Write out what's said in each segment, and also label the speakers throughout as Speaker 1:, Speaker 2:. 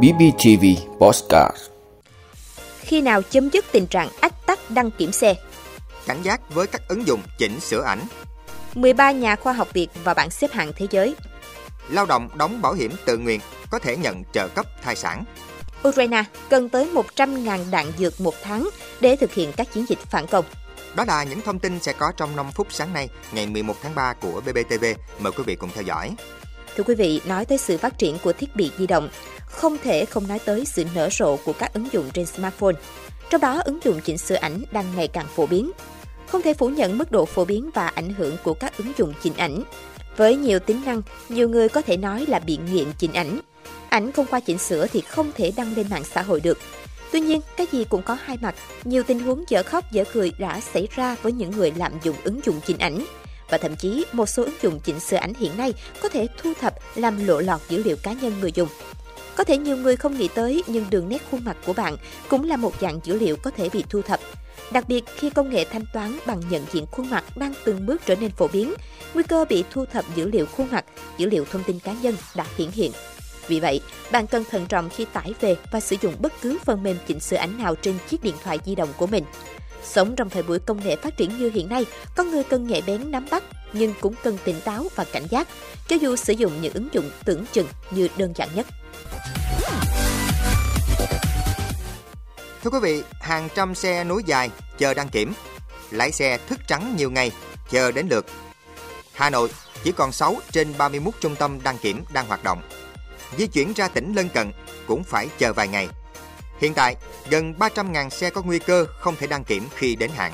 Speaker 1: BBTV Postcard
Speaker 2: Khi nào chấm dứt tình trạng ách tắc đăng kiểm xe?
Speaker 3: cảnh giác với các ứng dụng chỉnh sửa ảnh.
Speaker 2: 13 nhà khoa học Việt và bảng xếp hạng thế giới.
Speaker 3: Lao động đóng bảo hiểm tự nguyện có thể nhận trợ cấp thai sản.
Speaker 2: Ukraine cần tới 100.000 đạn dược một tháng để thực hiện các chiến dịch phản công.
Speaker 3: Đó là những thông tin sẽ có trong 5 phút sáng nay, ngày 11 tháng 3 của BBTV. Mời quý vị cùng theo dõi.
Speaker 2: Thưa quý vị, nói tới sự phát triển của thiết bị di động, không thể không nói tới sự nở rộ của các ứng dụng trên smartphone. Trong đó, ứng dụng chỉnh sửa ảnh đang ngày càng phổ biến. Không thể phủ nhận mức độ phổ biến và ảnh hưởng của các ứng dụng chỉnh ảnh. Với nhiều tính năng, nhiều người có thể nói là bị nghiện chỉnh ảnh. Ảnh không qua chỉnh sửa thì không thể đăng lên mạng xã hội được. Tuy nhiên, cái gì cũng có hai mặt. Nhiều tình huống dở khóc dở cười đã xảy ra với những người lạm dụng ứng dụng chỉnh ảnh. Và thậm chí, một số ứng dụng chỉnh sửa ảnh hiện nay có thể thu thập làm lộ lọt dữ liệu cá nhân người dùng. Có thể nhiều người không nghĩ tới, nhưng đường nét khuôn mặt của bạn cũng là một dạng dữ liệu có thể bị thu thập. Đặc biệt khi công nghệ thanh toán bằng nhận diện khuôn mặt đang từng bước trở nên phổ biến, nguy cơ bị thu thập dữ liệu khuôn mặt, dữ liệu thông tin cá nhân đã hiển hiện. Vì vậy, bạn cần thận trọng khi tải về và sử dụng bất cứ phần mềm chỉnh sửa ảnh nào trên chiếc điện thoại di động của mình. Sống trong thời buổi công nghệ phát triển như hiện nay, con người cần nhạy bén nắm bắt nhưng cũng cần tỉnh táo và cảnh giác, cho dù sử dụng những ứng dụng tưởng chừng như đơn giản nhất.
Speaker 3: Thưa quý vị, hàng trăm xe nối dài chờ đăng kiểm. Lái xe thức trắng nhiều ngày chờ đến lượt. Hà Nội chỉ còn 6 trên 31 trung tâm đăng kiểm đang hoạt động. Di chuyển ra tỉnh lân cận cũng phải chờ vài ngày. Hiện tại, gần 300.000 xe có nguy cơ không thể đăng kiểm khi đến hạn.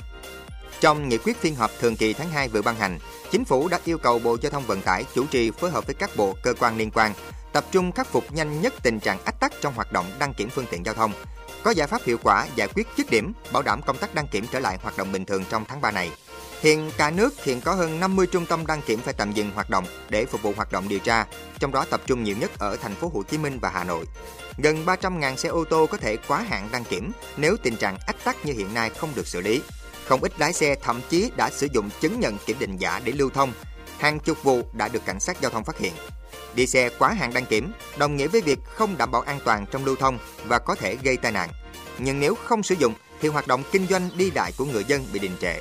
Speaker 3: Trong nghị quyết phiên họp thường kỳ tháng 2 vừa ban hành, Chính phủ đã yêu cầu Bộ Giao thông Vận tải chủ trì phối hợp với các bộ cơ quan liên quan tập trung khắc phục nhanh nhất tình trạng ách tắc trong hoạt động đăng kiểm phương tiện giao thông, có giải pháp hiệu quả giải quyết dứt điểm, bảo đảm công tác đăng kiểm trở lại hoạt động bình thường trong tháng 3 này. Hiện cả nước hiện có hơn 50 trung tâm đăng kiểm phải tạm dừng hoạt động để phục vụ hoạt động điều tra, trong đó tập trung nhiều nhất ở thành phố Hồ Chí Minh và Hà Nội. Gần 300.000 xe ô tô có thể quá hạn đăng kiểm nếu tình trạng ách tắc như hiện nay không được xử lý. Không ít lái xe thậm chí đã sử dụng chứng nhận kiểm định giả để lưu thông. Hàng chục vụ đã được cảnh sát giao thông phát hiện. Đi xe quá hạn đăng kiểm đồng nghĩa với việc không đảm bảo an toàn trong lưu thông và có thể gây tai nạn. Nhưng nếu không sử dụng thì hoạt động kinh doanh đi lại của người dân bị đình trệ.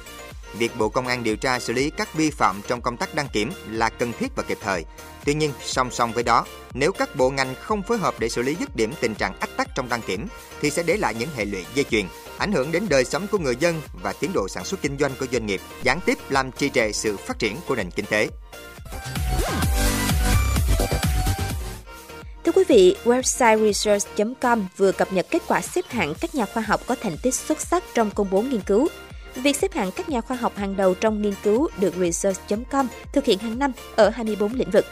Speaker 3: Việc Bộ Công an điều tra xử lý các vi phạm trong công tác đăng kiểm là cần thiết và kịp thời. Tuy nhiên, song song với đó, nếu các bộ ngành không phối hợp để xử lý dứt điểm tình trạng ách tắc trong đăng kiểm thì sẽ để lại những hệ lụy dây chuyền, ảnh hưởng đến đời sống của người dân và tiến độ sản xuất kinh doanh của doanh nghiệp, gián tiếp làm trì trệ sự phát triển của nền kinh tế.
Speaker 2: Thưa quý vị, website research.com vừa cập nhật kết quả xếp hạng các nhà khoa học có thành tích xuất sắc trong công bố nghiên cứu. Việc xếp hạng các nhà khoa học hàng đầu trong nghiên cứu được research.com thực hiện hàng năm ở 24 lĩnh vực.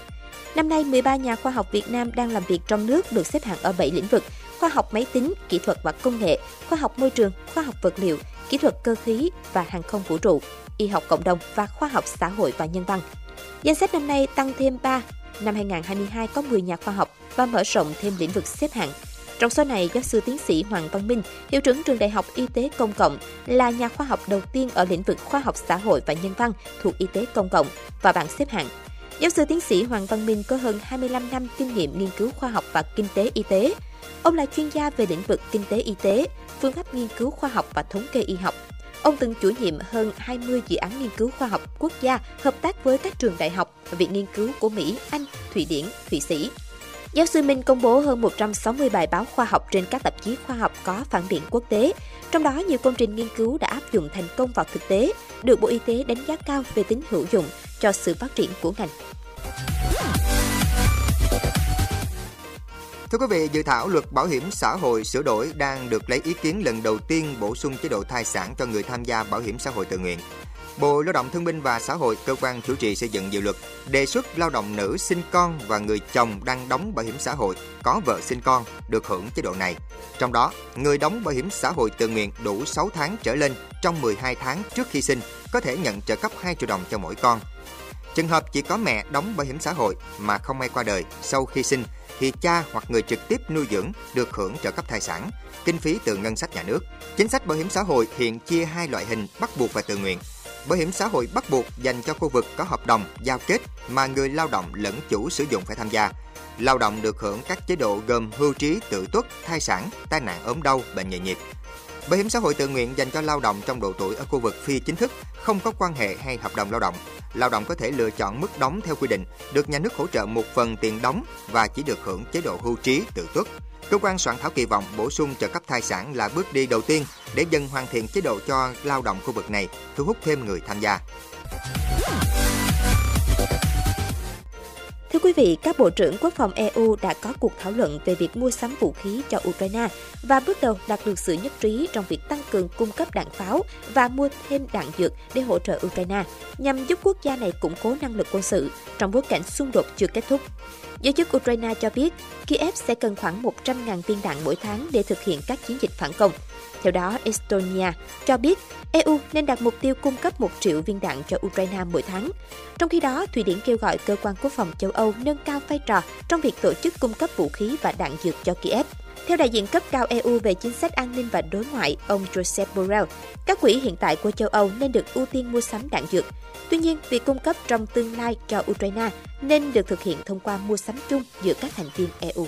Speaker 2: Năm nay, 13 nhà khoa học Việt Nam đang làm việc trong nước được xếp hạng ở 7 lĩnh vực: khoa học máy tính, kỹ thuật và công nghệ, khoa học môi trường, khoa học vật liệu, kỹ thuật cơ khí và hàng không vũ trụ, y học cộng đồng và khoa học xã hội và nhân văn. Danh sách năm nay tăng thêm 3 Năm 2022 có 10 nhà khoa học và mở rộng thêm lĩnh vực xếp hạng. Trong số này, giáo sư tiến sĩ Hoàng Văn Minh, hiệu trưởng trường Đại học Y tế Công cộng, là nhà khoa học đầu tiên ở lĩnh vực khoa học xã hội và nhân văn thuộc Y tế Công cộng và bảng xếp hạng. Giáo sư tiến sĩ Hoàng Văn Minh có hơn 25 năm kinh nghiệm nghiên cứu khoa học và kinh tế y tế. Ông là chuyên gia về lĩnh vực kinh tế y tế, phương pháp nghiên cứu khoa học và thống kê y học, Ông từng chủ nhiệm hơn 20 dự án nghiên cứu khoa học quốc gia hợp tác với các trường đại học, viện nghiên cứu của Mỹ, Anh, Thụy Điển, Thụy Sĩ. Giáo sư Minh công bố hơn 160 bài báo khoa học trên các tạp chí khoa học có phản biện quốc tế. Trong đó, nhiều công trình nghiên cứu đã áp dụng thành công vào thực tế, được Bộ Y tế đánh giá cao về tính hữu dụng cho sự phát triển của ngành.
Speaker 3: Thưa quý vị, dự thảo luật bảo hiểm xã hội sửa đổi đang được lấy ý kiến lần đầu tiên bổ sung chế độ thai sản cho người tham gia bảo hiểm xã hội tự nguyện. Bộ Lao động Thương binh và Xã hội, cơ quan chủ trì xây dựng dự luật, đề xuất lao động nữ sinh con và người chồng đang đóng bảo hiểm xã hội có vợ sinh con được hưởng chế độ này. Trong đó, người đóng bảo hiểm xã hội tự nguyện đủ 6 tháng trở lên trong 12 tháng trước khi sinh có thể nhận trợ cấp 2 triệu đồng cho mỗi con. Trường hợp chỉ có mẹ đóng bảo hiểm xã hội mà không may qua đời sau khi sinh thì cha hoặc người trực tiếp nuôi dưỡng được hưởng trợ cấp thai sản, kinh phí từ ngân sách nhà nước. Chính sách bảo hiểm xã hội hiện chia hai loại hình bắt buộc và tự nguyện. Bảo hiểm xã hội bắt buộc dành cho khu vực có hợp đồng, giao kết mà người lao động lẫn chủ sử dụng phải tham gia. Lao động được hưởng các chế độ gồm hưu trí, tự tuất, thai sản, tai nạn ốm đau, bệnh nghề nghiệp. Bảo hiểm xã hội tự nguyện dành cho lao động trong độ tuổi ở khu vực phi chính thức, không có quan hệ hay hợp đồng lao động. Lao động có thể lựa chọn mức đóng theo quy định, được nhà nước hỗ trợ một phần tiền đóng và chỉ được hưởng chế độ hưu trí tự tuất. Cơ quan soạn thảo kỳ vọng bổ sung trợ cấp thai sản là bước đi đầu tiên để dần hoàn thiện chế độ cho lao động khu vực này, thu hút thêm người tham gia.
Speaker 2: Quý vị, các bộ trưởng quốc phòng EU đã có cuộc thảo luận về việc mua sắm vũ khí cho Ukraine và bước đầu đạt được sự nhất trí trong việc tăng cường cung cấp đạn pháo và mua thêm đạn dược để hỗ trợ Ukraine, nhằm giúp quốc gia này củng cố năng lực quân sự trong bối cảnh xung đột chưa kết thúc. Giới chức Ukraine cho biết Kiev sẽ cần khoảng 100.000 viên đạn mỗi tháng để thực hiện các chiến dịch phản công. Theo đó, Estonia cho biết EU nên đặt mục tiêu cung cấp 1 triệu viên đạn cho Ukraine mỗi tháng. Trong khi đó, Thụy Điển kêu gọi cơ quan quốc phòng châu Âu nâng cao vai trò trong việc tổ chức cung cấp vũ khí và đạn dược cho Kiev. Theo đại diện cấp cao EU về chính sách an ninh và đối ngoại, ông Joseph Borrell, các quỹ hiện tại của châu Âu nên được ưu tiên mua sắm đạn dược. Tuy nhiên, việc cung cấp trong tương lai cho Ukraine nên được thực hiện thông qua mua sắm chung giữa các thành viên EU.